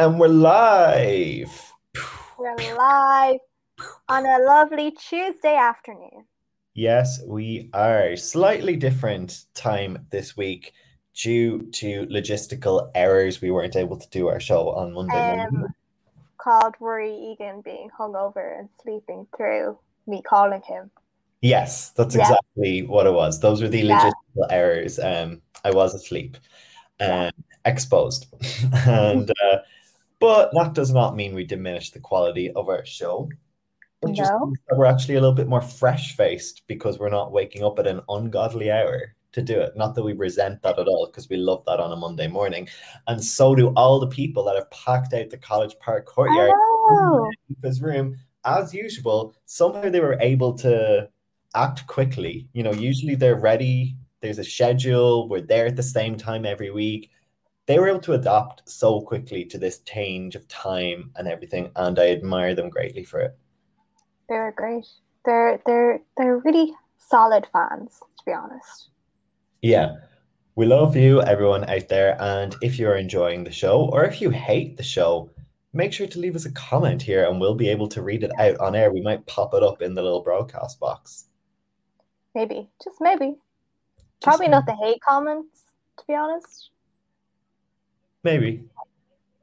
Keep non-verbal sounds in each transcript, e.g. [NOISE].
And we're live. We're live on a lovely Tuesday afternoon. Yes, we are. Slightly different time this week due to logistical errors. We weren't able to do our show on Monday Um, called Rory Egan being hungover and sleeping through me calling him. Yes, that's Yeah. exactly what it was. Those were the Yeah. logistical errors. Um, I was asleep, Yeah. um, exposed, [LAUGHS] and uh, but that does not mean we diminish the quality of our show. It just No. means that we're actually a little bit more fresh-faced because we're not waking up at an ungodly hour to do it. Not that we resent that at all, because we love that on a Monday morning, and so do all the people that have packed out the College Park courtyard Oh, his room as usual. Somehow they were able to act quickly. You know, usually they're ready. There's a schedule. We're there at the same time every week. They were able to adapt so quickly to this change of time and everything, and I admire them greatly for it. they're great. They're they're they're really solid fans, to be honest. Yeah. We love you, everyone out there. And if you're enjoying the show or if you hate the show, make sure to leave us a comment here and we'll be able to read it out on air. We might pop it up in the little broadcast box. Maybe, just maybe. Probably not the hate comments, to be honest. Maybe.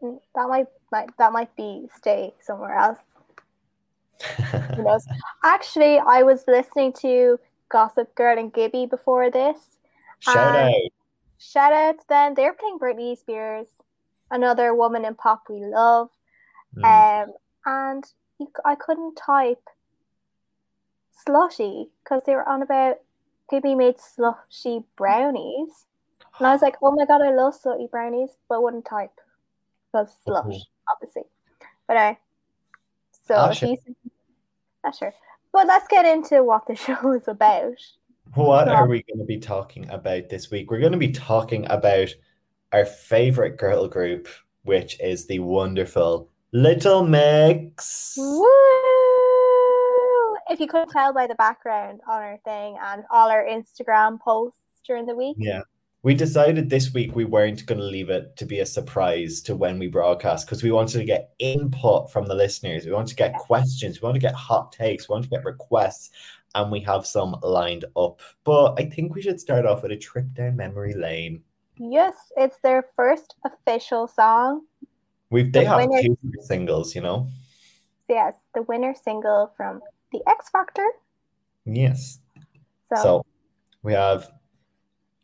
That might, might that might be stay somewhere else. Who knows? [LAUGHS] Actually, I was listening to Gossip Girl and Gibby before this. Shout out. Shout out to them. They're playing Britney Spears, another woman in pop we love. Mm. Um, and you, I couldn't type slushy because they were on about Gibby made slushy brownies. And I was like, oh my god, I love salty brownies, but wouldn't type because slush, obviously. But I, so Ah, if sure. you, yeah, sure. But let's get into what the [LAUGHS] show is about. What are we going to be talking about this week? We're going to be talking about our favorite girl group, which is the wonderful Little Mix. Woo! If you couldn't tell by the background on our thing and all our Instagram posts during the week, Yeah. We decided this week we weren't going to leave it to be a surprise to when we broadcast because we wanted to get input from the listeners. We want to get questions. We want to get hot takes. We want to get requests. And we have some lined up. But I think we should start off with a trip down memory lane. yes, it's their first official song. We've they The have winner- two singles, you know? Yes, the winner single from the X Factor. Yes. So, So we have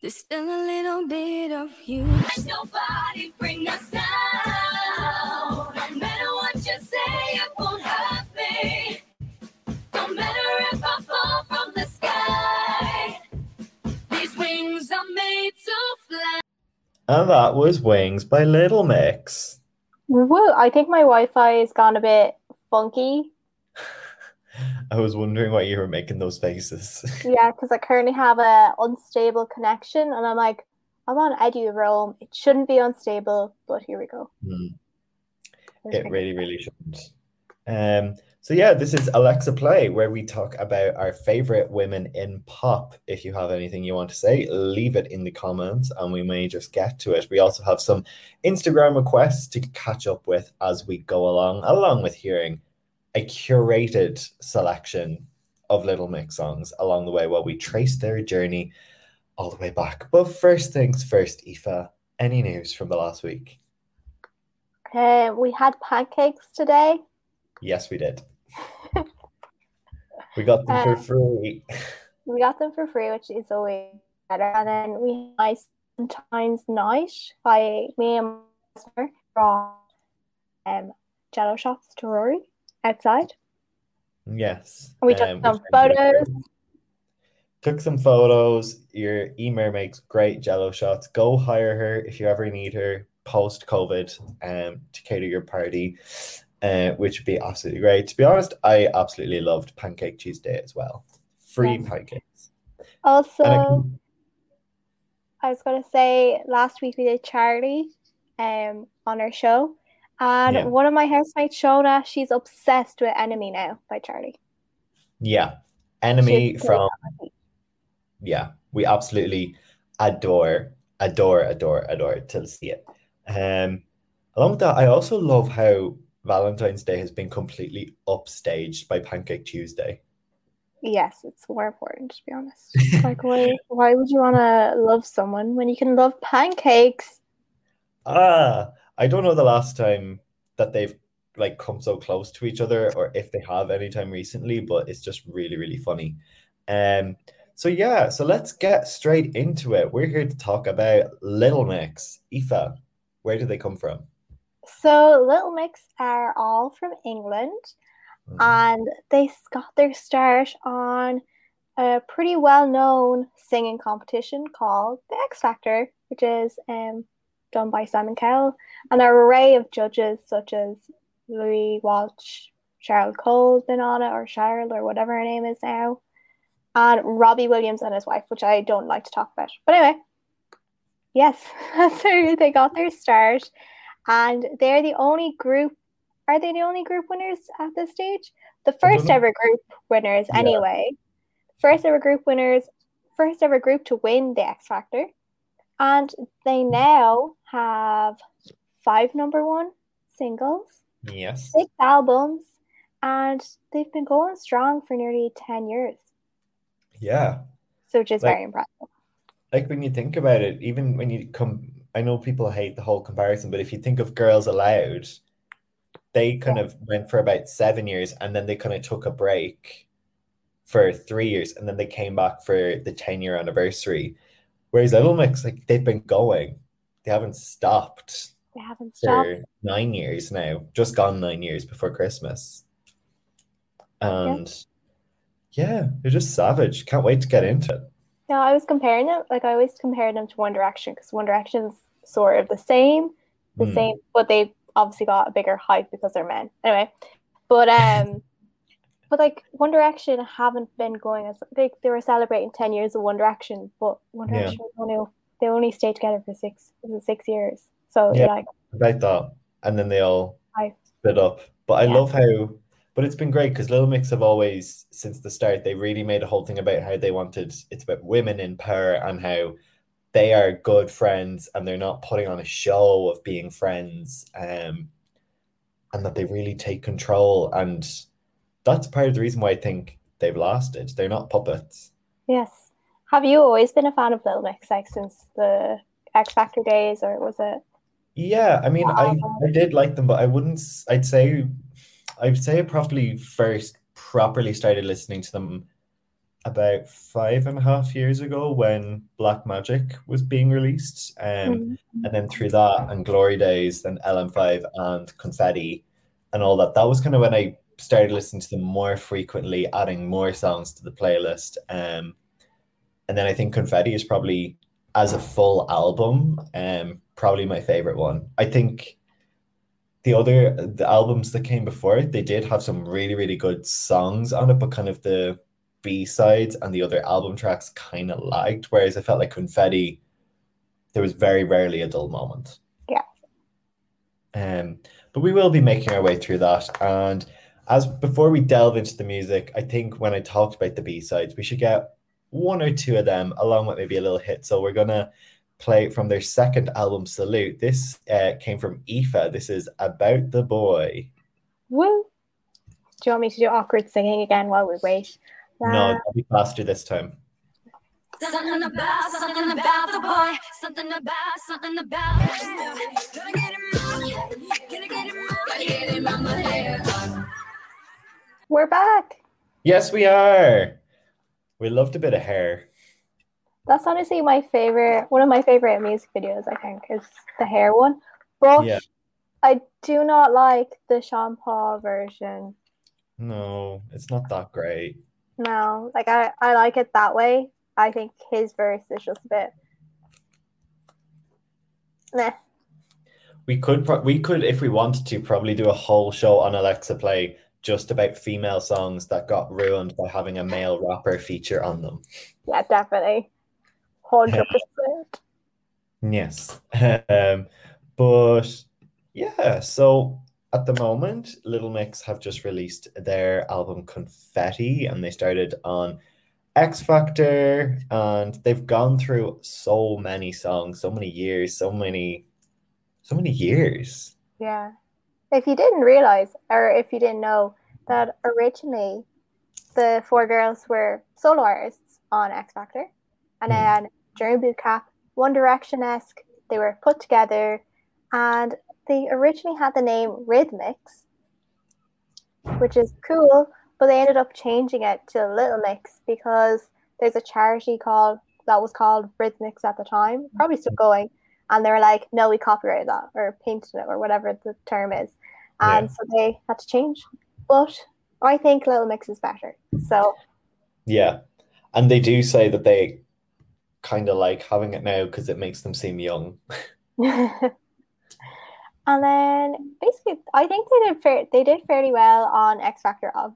There's still a little bit of you. Nobody bring us down. No matter what you say, it won't hurt me. No matter if I fall from the sky. These wings are made to fly. And that was Wings by Little Mix. Woo! I think my Wi-Fi has gone a bit funky. I was wondering why you were making those faces. [LAUGHS] Yeah, because I currently have a unstable connection, and I'm like, I'm on eduroam. It shouldn't be unstable, but here we go. There's It really, really shouldn't. Um, so yeah, this is Alexa Play, where we talk about our favorite women in pop. If you have anything you want to say, leave it in the comments, and we may just get to it. We also have some Instagram requests to catch up with as we go along, along with hearing a curated selection of Little Mix songs along the way while we trace their journey all the way back. But first things first, Aoife, any news from the last week? Uh, we had pancakes today. Yes, we did. We got them for [LAUGHS] Uh, free. We got them for free, which is always better. And then we had Valentine's night by me and my sister brought um jello shots to Rory outside. Yes. And we took um, some which I did photos. took some photos. Your Emer makes great jello shots. Go hire her if you ever need her post COVID um, to cater your party, uh, which would be absolutely great. To be honest, I absolutely loved Pancake Tuesday as well. Free Yes. pancakes. Also, I I was gonna say last week we did Charlie um on our show. And Yeah. one of my housemates, Shona, she's obsessed with Enemy now by Charlie. yeah, enemy She's from yeah, we absolutely adore, adore, adore, adore to see it. Um, along with that, I also love how Valentine's Day has been completely upstaged by Pancake Tuesday. Yes, it's more important to be honest. Like why why would you wanna love someone when you can love pancakes? [LAUGHS] Ah, I don't know the last time that they've like come so close to each other or if they have any time recently, but it's just really, really funny. Um, so yeah, so let's get straight into it. We're here to talk about Little Mix. Aoife, where do they come from? So Little Mix are all from England and they got their start on a pretty well-known singing competition called the X Factor, which is um, done by Simon Cowell, and an array of judges such as Louis Walsh, Cheryl Cole's been on it, or Cheryl, or whatever her name is now, and Robbie Williams and his wife, which I don't like to talk about. But anyway, yes, [LAUGHS] that's where they got their start, and they're the only group. Are they the only group winners at this stage? The first ever group winners, Yeah. anyway. First ever group winners, first ever group to win the X Factor. And they now have five number one singles, Yes. six albums, and they've been going strong for nearly 10 years. Yeah. So, which is Like- very impressive. Like when you think about it, even when you come, I know people hate the whole comparison, but if you think of Girls Aloud, they kind of went for about seven years and then they kind of took a break for three years and then they came back for the 10 year anniversary. Whereas Little Mix, like they've been going, they haven't stopped They haven't stopped. for nine years now, just gone nine years before Christmas. And yeah, they're just savage. Can't wait to get into it. No, I was comparing them, like, I always compare them to One Direction because One Direction's sort of the same, the Hmm. same, but they obviously got a bigger hype because they're men. Anyway, but um, but like One Direction haven't been going as they they were celebrating ten years of One Direction, but One Yeah. Direction only they only stayed together for six six years. So Yeah. yeah, like about that, and then they all I- split up. But I Yeah. love how, but it's been great because Little Mix have always, since the start, they really made a whole thing about how they wanted it's about women in power and how they are good friends and they're not putting on a show of being friends, um, and that they really take control. And that's part of the reason why I think they've lasted. They're not puppets. yes. Have you always been a fan of Little Mix like since the X Factor days, or was it? Yeah, I mean, I. I did like them, but I wouldn't, I'd say, I'd say I probably first properly started listening to them about five and a half years ago when Black Magic was being released. Um, Mm. and then through that and Glory Days, then LM5 and Confetti and all that. That was kind of when I started listening to them more frequently, adding more songs to the playlist. Um, and then I think Confetti is probably, as a full album, um, probably my favorite one. I think the other the albums that came before it, they did have some really, really good songs on it, but kind of the B sides and the other album tracks kind of lagged. Whereas I felt like Confetti, there was very rarely a dull moment. Yeah. Um, but we will be making our way through that. And as before we delve into the music, I think when I talked about the B sides, we should get one or two of them along with maybe a little hit. So we're gonna play from their second album, Salute. This uh, came from Aoife. This is About the Boy. Woo! Do you want me to do awkward singing again while we wait? No, that'll be faster this time. Something about, something about the boy. Something about, something about. Gotta get him on. Gotta get him on. Gotta get him on the hair. We're back. Yes, we are. We loved a bit of hair. That's honestly my favorite, one of my favorite music videos, I think, is the hair one. But Yeah. I do not like the Sean Paul version. No, it's not that great. No, like I, I like it that way. I think his verse is just a bit. Meh. We could pro- we could if we wanted to probably do a whole show on Alexa Play just about female songs that got ruined by having a male rapper feature on them. Yeah, definitely. Hundred [LAUGHS] percent. Yes. [LAUGHS] Um, but yeah, so at the moment, Little Mix have just released their album Confetti and they started on X Factor and they've gone through so many songs, so many years, so many so many years. Yeah. If you didn't realize, or if you didn't know, that originally the four girls were solo artists on X Factor, and Hmm. then during boot camp, One Direction esque, they were put together, and they originally had the name Rhythmix, which is cool, but they ended up changing it to Little Mix because there's a charity called that was called Rhythmix at the time, probably still going, and they were like, no, we copyrighted that or painted it or whatever the term is, and Yeah. so they had to change. But I think Little Mix is better. So Yeah. And they do say that they kind of like having it now because it makes them seem young. [LAUGHS] [LAUGHS] and then basically, I think they did fair, they did fairly well on X Factor of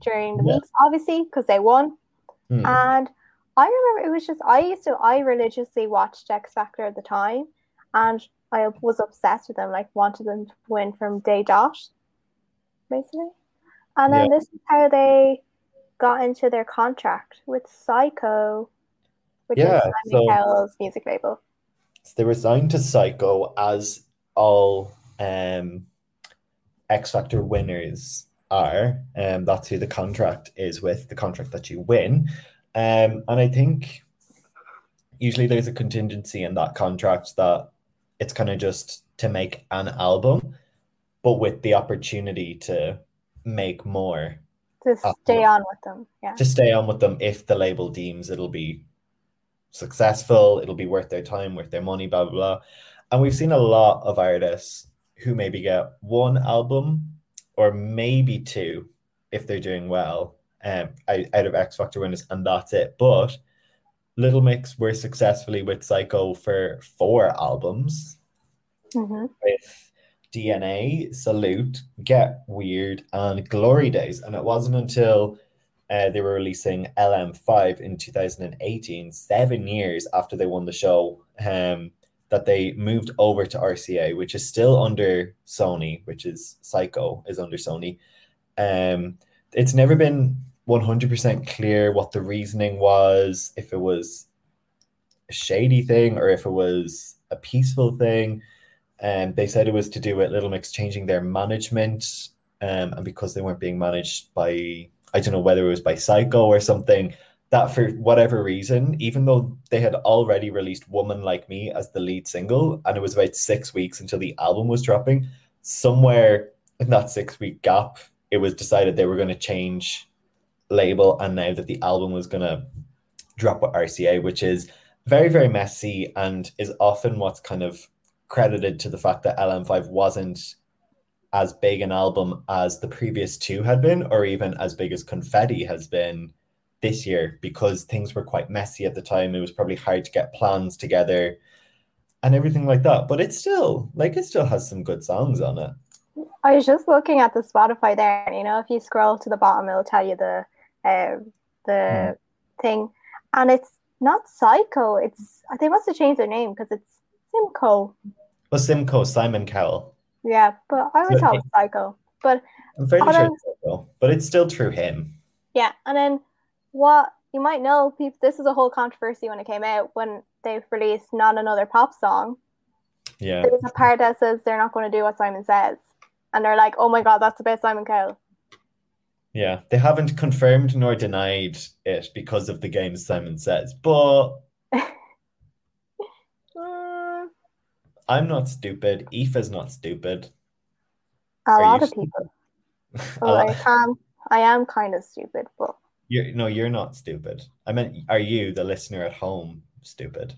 during the Yeah. weeks, obviously because they won. Hmm. And I remember it was just I used to I religiously watched X Factor at the time, and I was obsessed with them, like wanted them to win from day dot, basically. And then this is how they got into their contract with Syco, which Yeah, is Simon so- Cowell's music label. So they were signed to Syco as all um, X Factor winners are. Um, that's who the contract is with, the contract that you win. Um, and I think usually there's a contingency in that contract that it's kind of just to make an album, but with the opportunity to make more to Ah, stay on with them. Yeah. to stay on with them if the label deems it'll be successful, it'll be worth their time, worth their money, blah blah blah. And we've seen a lot of artists who maybe get one album or maybe two if they're doing well um, out out of X Factor winners, and that's it. But Little Mix were successfully with Syco for four albums hmm with DNA, Salute, Get Weird, and Glory Days. And it wasn't until uh, they were releasing LM5 in 2018, seven years after they won the show, um, that they moved over to RCA, which is still under Sony, which is Syco, is under Sony. Um, it's never been 100% clear what the reasoning was, if it was a shady thing or if it was a peaceful thing. Um, they said it was to do with Little Mix changing their management, um, and because they weren't being managed by, I don't know whether it was by Syco or something, that for whatever reason, even though they had already released Woman Like Me as the lead single, and it was about six weeks until the album was dropping, somewhere in that six week gap, it was decided they were going to change label, and now that the album was going to drop with RCA, which is very, very messy and is often what's kind of credited to the fact that LM5 wasn't as big an album as the previous two had been, or even as big as Confetti has been this year, because things were quite messy at the time. It was probably hard to get plans together and everything like that. But it's still like it still has some good songs on it. I was just looking at the Spotify there, and you know, if you scroll to the bottom, it'll tell you the uh, the thing, and it's not Syco. It's they must have changed their name because it's Simco. Well, Simco, Simon Cowell. Yeah, but I So thought it Syco. But I'm fairly sure it's but it's still through him. yeah, and then what you might know, people, this is a whole controversy when it came out when they released not another pop song. Yeah. There's a part that says they're not going to do what Simon says, and they're like, "Oh my god, that's about Simon Cowell." Yeah, they haven't confirmed nor denied it because of the games Simon says, but [LAUGHS] I'm not stupid. Aoife's not stupid. a Are lot of people. [LAUGHS] A Well, I am. I am kind of stupid, but You're, no, you're not stupid. I meant, are you, the listener at home, stupid?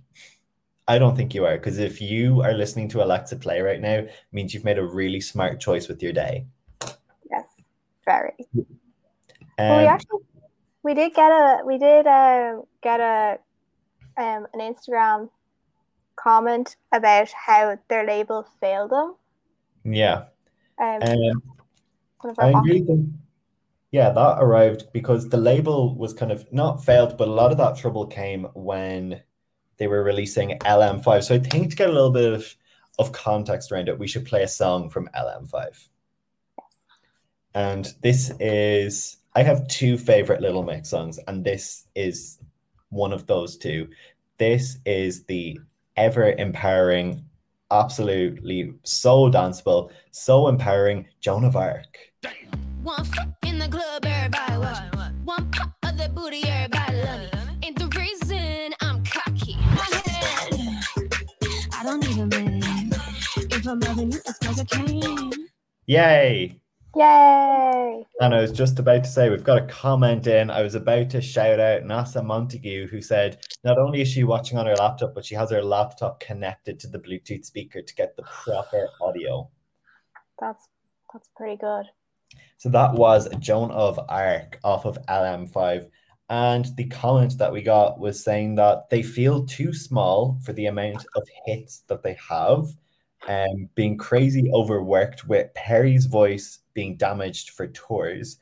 I don't think you are, because if you are listening to Alexa Play right now, it means you've made a really smart choice with your day. yes, very. Well, we actually we did get a we did uh, get a um an Instagram comment about how their label failed them. Yeah. Um, Um, one of our I really yeah, that arrived because the label was kind of not failed, but a lot of that trouble came when they were releasing LM5. So I think to get a little bit of, of context around it, we should play a song from LM5. And this is, I have two favorite Little Mix songs, and this is one of those two. This is the ever empowering, absolutely so danceable, so empowering Joan of Arc. Damn! One foot in the club, everybody watch me. One pop of the booty, everybody love me. Ain't the reason I'm cocky. My head, I don't need a man. If I'm loving you, it's cause I can. Yay! Yay! And I was just about to say, we've got a comment in. I was about to shout out Nasa Montague, who said not only is she watching on her laptop, but she has her laptop connected to the Bluetooth speaker to get the proper audio. That's that's pretty good. So that was Joan of Arc off of LM5. And the comment that we got was saying that they feel too small for the amount of hits that they have, um, being crazy overworked with Perrie's voice being damaged for tours,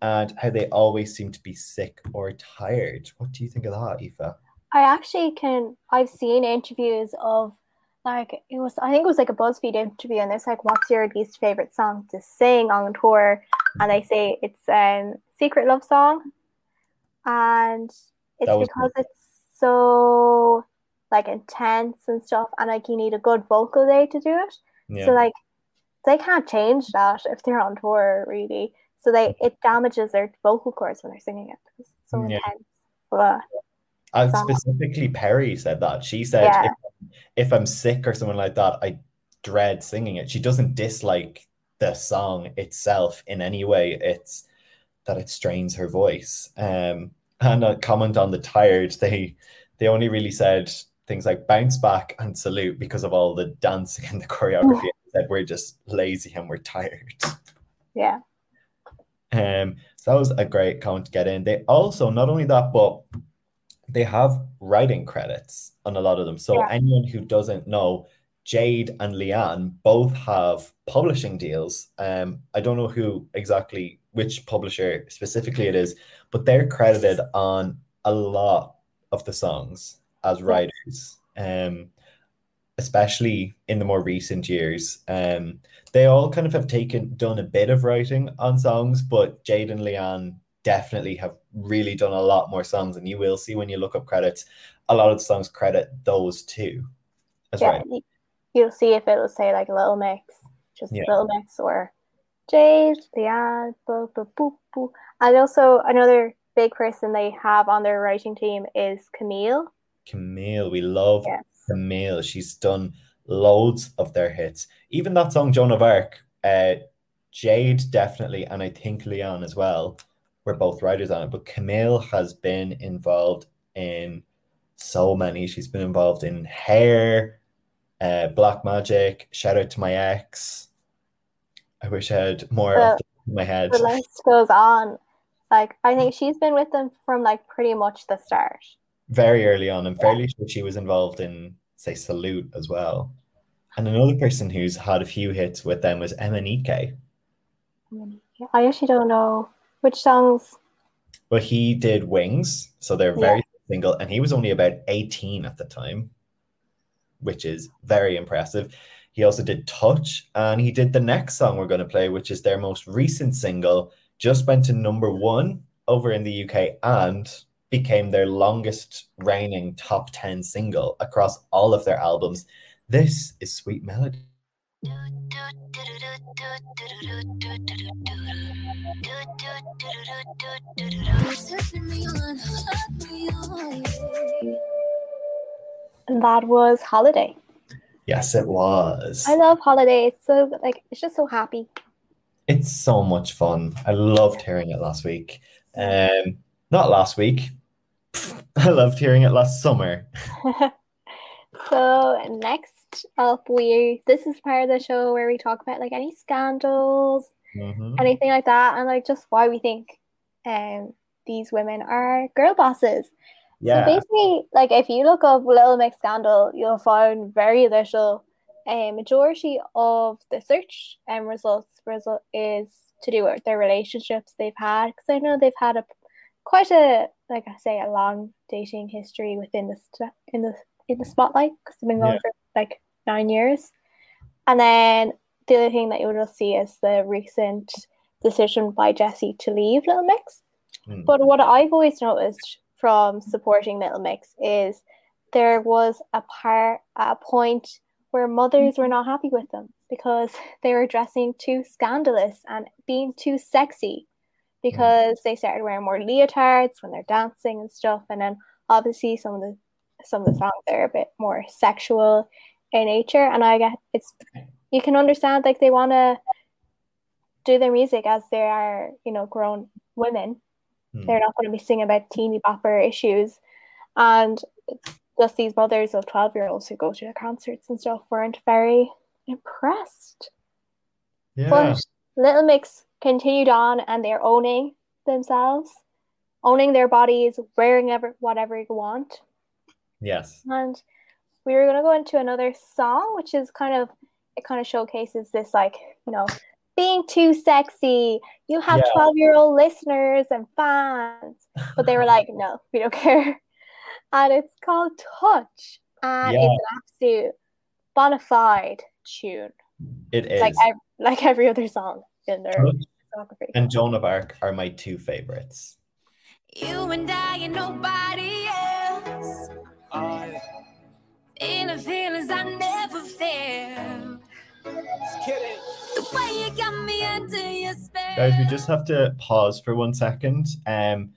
and how they always seem to be sick or tired. What do you think of that, Aoife? I actually can. I've seen interviews of like it was. I think it was like a BuzzFeed interview, and it's like, "What's your least favorite song to sing on tour?" And they say it's um "Secret Love Song," and it's because it's so like intense and stuff, and like you need a good vocal day to do it. Yeah. So like they can't change that if they're on tour, really. So they it damages their vocal cords when they're singing it because it's so Yeah. intense. But And song. specifically, Perrie said that. She said, Yeah. if, if I'm sick or something like that, I dread singing it. She doesn't dislike the song itself in any way. It's that it strains her voice. Um, and a comment on the tired, they they only really said things like bounce back and salute because of all the dancing and the choreography. that we're just lazy and we're tired. yeah, Um, so that was a great comment to get in. They also not only that, but they have writing credits on a lot of them. So Yeah. anyone who doesn't know, Jade and Leigh-Anne both have publishing deals. Um, I don't know who exactly which publisher specifically it is, but they're credited on a lot of the songs as writers. Um, especially in the more recent years. Um, they all kind of have taken done a bit of writing on songs, but Jade and Leigh-Anne definitely have really done a lot more songs, and you will see when you look up credits, a lot of the songs credit those two. That's yeah. right. y- You'll see if it'll say like Little Mix, just Yeah. Little Mix, or Jade, Leigh-Anne. And also another big person they have on their writing team is Camille. Camille, we love Yes. Camille. She's done loads of their hits. Even that song Joan of Arc, uh, Jade definitely, and I think Leigh-Anne as well, were both writers on it. But Camille has been involved in so many. She's been involved in Hair, uh, Black Magic. Shout out to my ex. I wish I had more of in my head. The list goes on. Like I think she's been with them from like pretty much the start. Very early on. I'm fairly sure she was involved in, say, Salute as well. And another person who's had a few hits with them was MNEK. I actually don't know which songs. But he did Wings, so they're very single, and he was only about 18 at the time, which is very impressive. He also did Touch, and he did the next song we're going to play, which is their most recent single, just went to number one over in the UK and became their longest reigning top 10 single across all of their albums. This is Sweet Melody. And that was Holiday. Yes, it was. I love Holiday. It's so like it's just so happy. It's so much fun. I loved hearing it last week. Um, not last week. [LAUGHS] I loved hearing it last summer. [LAUGHS] so next up we this is part of the show where we talk about like any scandals, Mhm. anything like that, and like just why we think um these women are girl bosses. Yeah. So basically, like if you look up Little Mix scandal, you'll find very little. A majority of the search and results result is to do with their relationships they've had because I know they've had a quite a like I say a long dating history within the st- in the in the spotlight because they've been going Yeah. for like nine years, and then the other thing that you'll just see is the recent decision by Jesy to leave Little Mix. Hmm. But what I've always noticed from supporting Little Mix is there was a part a point where mothers were not happy with them because they were dressing too scandalous and being too sexy because they started wearing more leotards when they're dancing and stuff and then obviously some of the some of the songs are a bit more sexual in nature and I get it's you can understand like they want to do their music as they are you know grown women Hmm. they're not going to be singing about teeny bopper issues and just these mothers of 12 year olds who go to the concerts and stuff weren't very impressed Yeah. but little mix continued on and they're owning themselves owning their bodies wearing ever whatever you want yes. and we were going to go into another song which is kind of it kind of showcases this like you know being too sexy you have Yeah. 12 year old listeners and fans but they were like [LAUGHS] no we don't care and it's called touch and Yeah. it's an absolute bona fide tune It is. like ev- like every other song in there. Touch and Joan of Arc are my two favorites. You and I and nobody else. Feeling feelings I never felt. The way you got me under your spell. Guys, we just have to pause for one second. Um,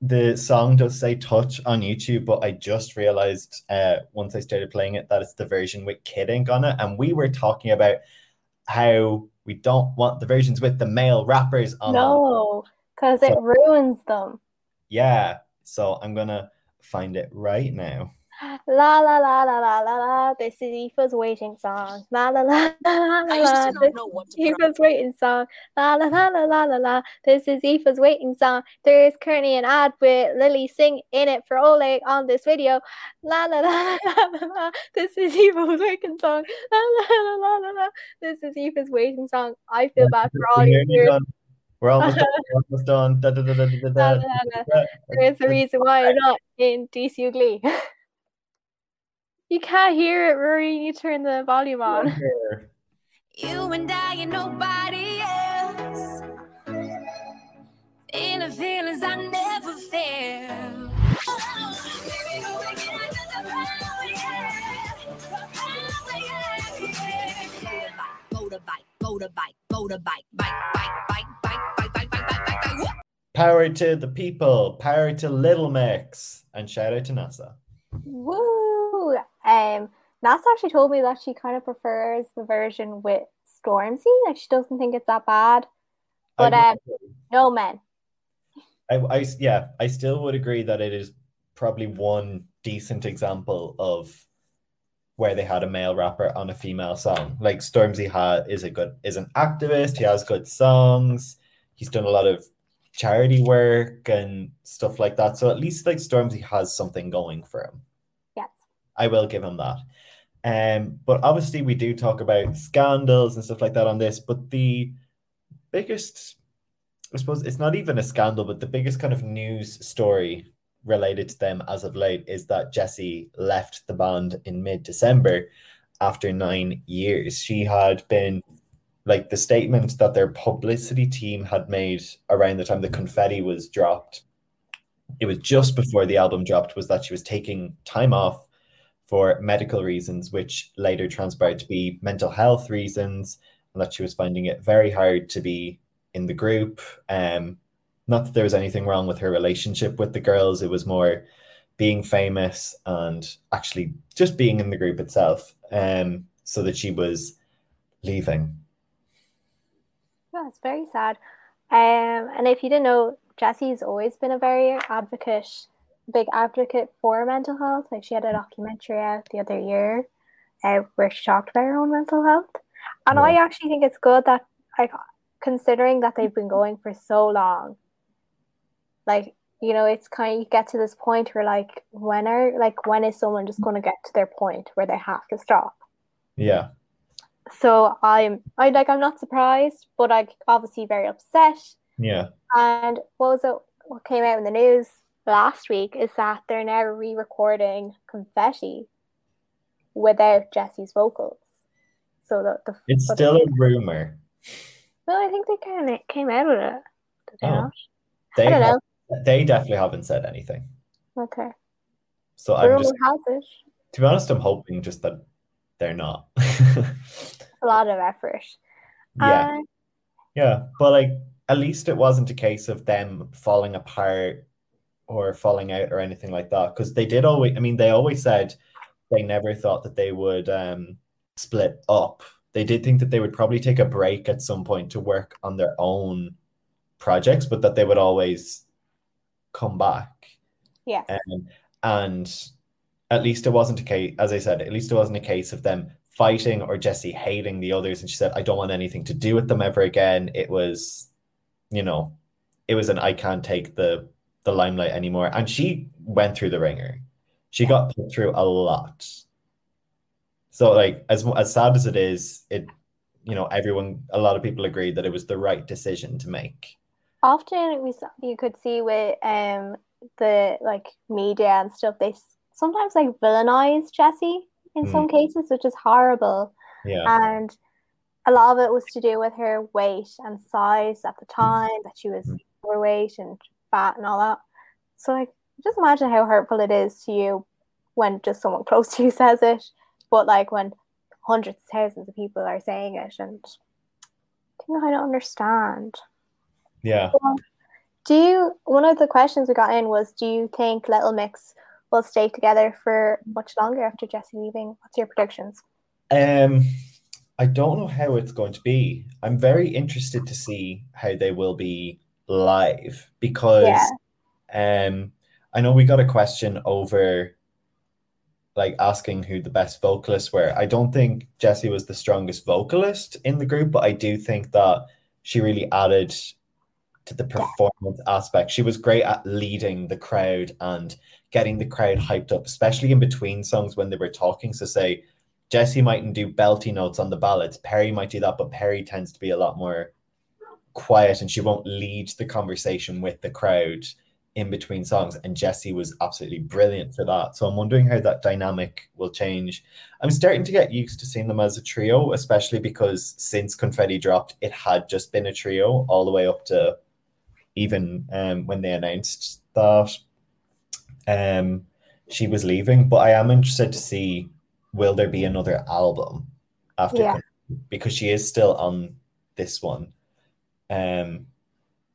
the song does say touch on YouTube, but I just realized uh, once I started playing it that it's the version with Kid Ink on it. And we were talking about how we don't want the versions with the male rappers on no because it ruins them Yeah. So I'm gonna find it right now. La la la la la la la. This is Aoife's waiting song. La la la la la la. I used la. to This not know what is to. Aoife's waiting song. La la la la la la la. This is Aoife's waiting song. There is currently an ad with Lilly Singh in it for Ole on this video. La la la la la la. la. This is Aoife's waiting song. La la la la la la. This is Aoife's waiting song. I feel bad for all We're your nearly viewers. We're almost done. We're almost done. Da, da, da, da, da, da, la la. da. There's a reason why you're not in DCU Glee. You can't hear it, Rory. You turn the volume on. You and I and nobody else. In the feelings I never felt. Power to the people, power to Little Mix, and shout out to NASA. Woo! Um, Nasa actually told me that she kind of prefers the version with Stormzy. Like she doesn't think it's that bad. But I, um, no men. I, I, yeah, I still would agree that it is probably one decent example of where they had a male rapper on a female song. Like Stormzy ha is a good is an activist. He has good songs. He's done a lot of charity work and stuff like that. So at least like Stormzy has something going for him. I will give him that. Um, but obviously we do talk about scandals and stuff like that on this. But the biggest, I suppose it's not even a scandal, but the biggest kind of news story related to them as of late is that Jesy left the band in mid-December after nine years. She had been like the statement that their publicity team had made around the time the confetti was dropped. It was just before the album dropped, was that she was taking time off for medical reasons, which later transpired to be mental health reasons, and that she was finding it very hard to be in the group. Um, not that there was anything wrong with her relationship with the girls, it was more being famous and actually just being in the group itself. Um, so that she was leaving. Yeah, it's very sad. Um, and if you didn't know, Jesy's always been a very advocate, big advocate for mental health. Like she had a documentary out the other year, uh, where she talked about her own mental health. And I actually think it's good that, like, considering that they've been going for so long, like you know, it's kind of you get to this point where like when are like when is someone just going to get to their point where they have to stop? Yeah. So I'm I like I'm not surprised, but like obviously very upset. Yeah. And what was it? What came out in the news last week is that they're now re-recording Confetti without Jesy's vocals. So the, the It's still a rumor. well, I think they kind of came out with it. Did they Oh. not? They I don't have- they definitely haven't said anything. Okay. So The I'm just has it. to be honest, I'm hoping just that they're not. A lot of effort. [LAUGHS] yeah. Uh, Yeah, but like at least it wasn't a case of them falling apart or falling out or anything like that. Because they did always, I mean, they always said they never thought that they would um, split up. They did think that they would probably take a break at some point to work on their own projects, but that they would always come back. yeah. Um, and at least it wasn't a case, as I said, at least it wasn't a case of them fighting or Jesy hating the others. And she said, I don't want anything to do with them ever again. It was, you know, it was an I can't take the the limelight anymore. And she went through the ringer. She got put through a lot. So like as as sad as it is, it you know, everyone a lot of people agreed that it was the right decision to make. often we saw, you could see with um the like media and stuff they sometimes like villainize Jesy in some cases which is horrible Yeah. and a lot of it was to do with her weight and size at the time that she was Mhm. overweight and fat and all that so like just imagine how hurtful it is to you when just someone [LAUGHS] close to you says it but like when hundreds of thousands of people are saying it and I don't understand Yeah. do you? One of the questions we got in was, do you think Little Mix will stay together for much longer after Jesy leaving? What's your predictions? Um, I don't know how it's going to be. I'm very interested to see how they will be live because Yeah. um I know we got a question over like asking who the best vocalists were. I don't think Jesy was the strongest vocalist in the group, but I do think that she really added to the performance aspect. She was great at leading the crowd and getting the crowd hyped up, especially in between songs when they were talking. So say Jesy mightn't do belty notes on the ballads. Perrie might do that, but Perrie tends to be a lot more quiet and she won't lead the conversation with the crowd in between songs. And Jesy was absolutely brilliant for that. So I'm wondering how that dynamic will change. I'm starting to get used to seeing them as a trio, especially because since Confetti dropped, it had just been a trio all the way up to even um, when they announced that um, she was leaving. But I am interested to see will there be another album after Yeah. Because she is still on this one. Um,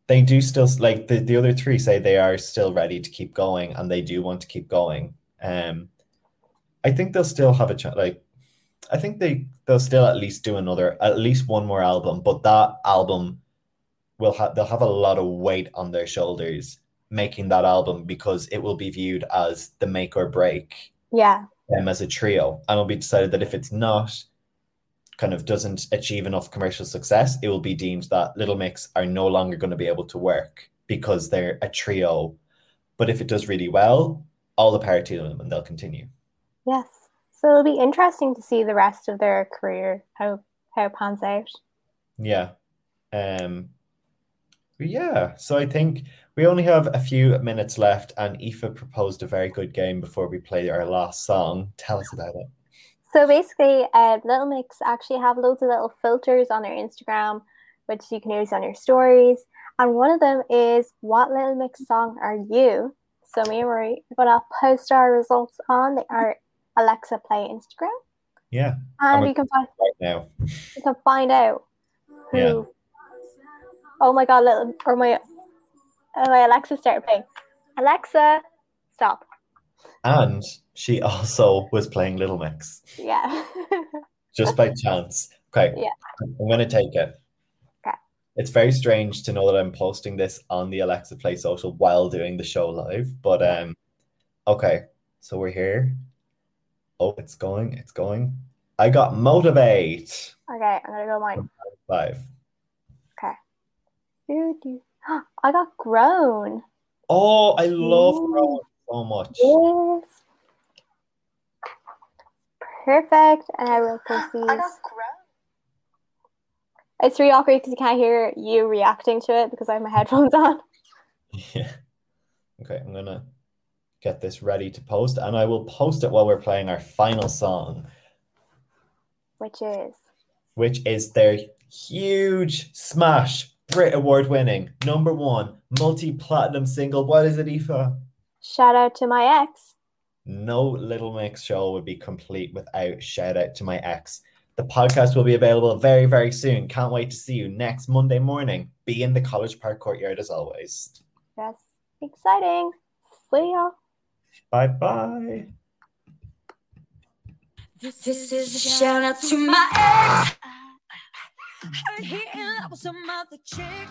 they do still like the, the other three say they are still ready to keep going and they do want to keep going. Um, I think they'll still have a chance. Like, I think they they'll still at least do another, at least one more album. But that album will have they'll have a lot of weight on their shoulders making that album because it will be viewed as the make or break Yeah. them as a trio, and it'll be decided that if it's not kind of doesn't achieve enough commercial success, it will be deemed that Little Mix are no longer going to be able to work because they're a trio. But if it does really well, all the power to them and they'll continue. Yes. So it'll be interesting to see the rest of their career how how it pans out. Yeah. Um yeah, so I think we only have a few minutes left and Aoife proposed a very good game before we play our last song. Tell us about it. So basically, uh, Little Mix actually have loads of little filters on their Instagram, which you can use on your stories. And one of them is, "What Little Mix song are you?" So me and Marie are gonna post our results on the, our Alexa Play Instagram, Yeah, and you can find right now. you can find out who. Yeah. Oh my god, little or my oh, my Alexa started playing. Alexa, stop. And she also was playing Little Mix Yeah. [LAUGHS] just by chance. Okay. Yeah. I'm going to take it. Okay. It's very strange to know that I'm posting this on the Alexa Play social while doing the show live, but um okay. So we're here. Oh, it's going. It's going. I got motivate. okay, I'm gonna go mine. 5. Doo, doo. [GASPS] I got grown. Oh, I love. Crow so much. Yes. Perfect. And I will post I these. got grown. It's really awkward because you can't hear you reacting to it because I have my headphones on. Yeah. [LAUGHS] Okay, I'm gonna get this ready to post, and I will post it while we're playing our final song, Which is which is their huge smash Brit Award winning number one multi platinum single. What is it, Aoife? shout out to my ex. No Little Mix show would be complete without shout out to my ex. The podcast will be available very, very soon. Can't wait to see you next Monday morning. Be in the College Park courtyard as always. Yes. Exciting. See ya. Bye bye. This is a shout out to my ex. Heard he in love with some other chick.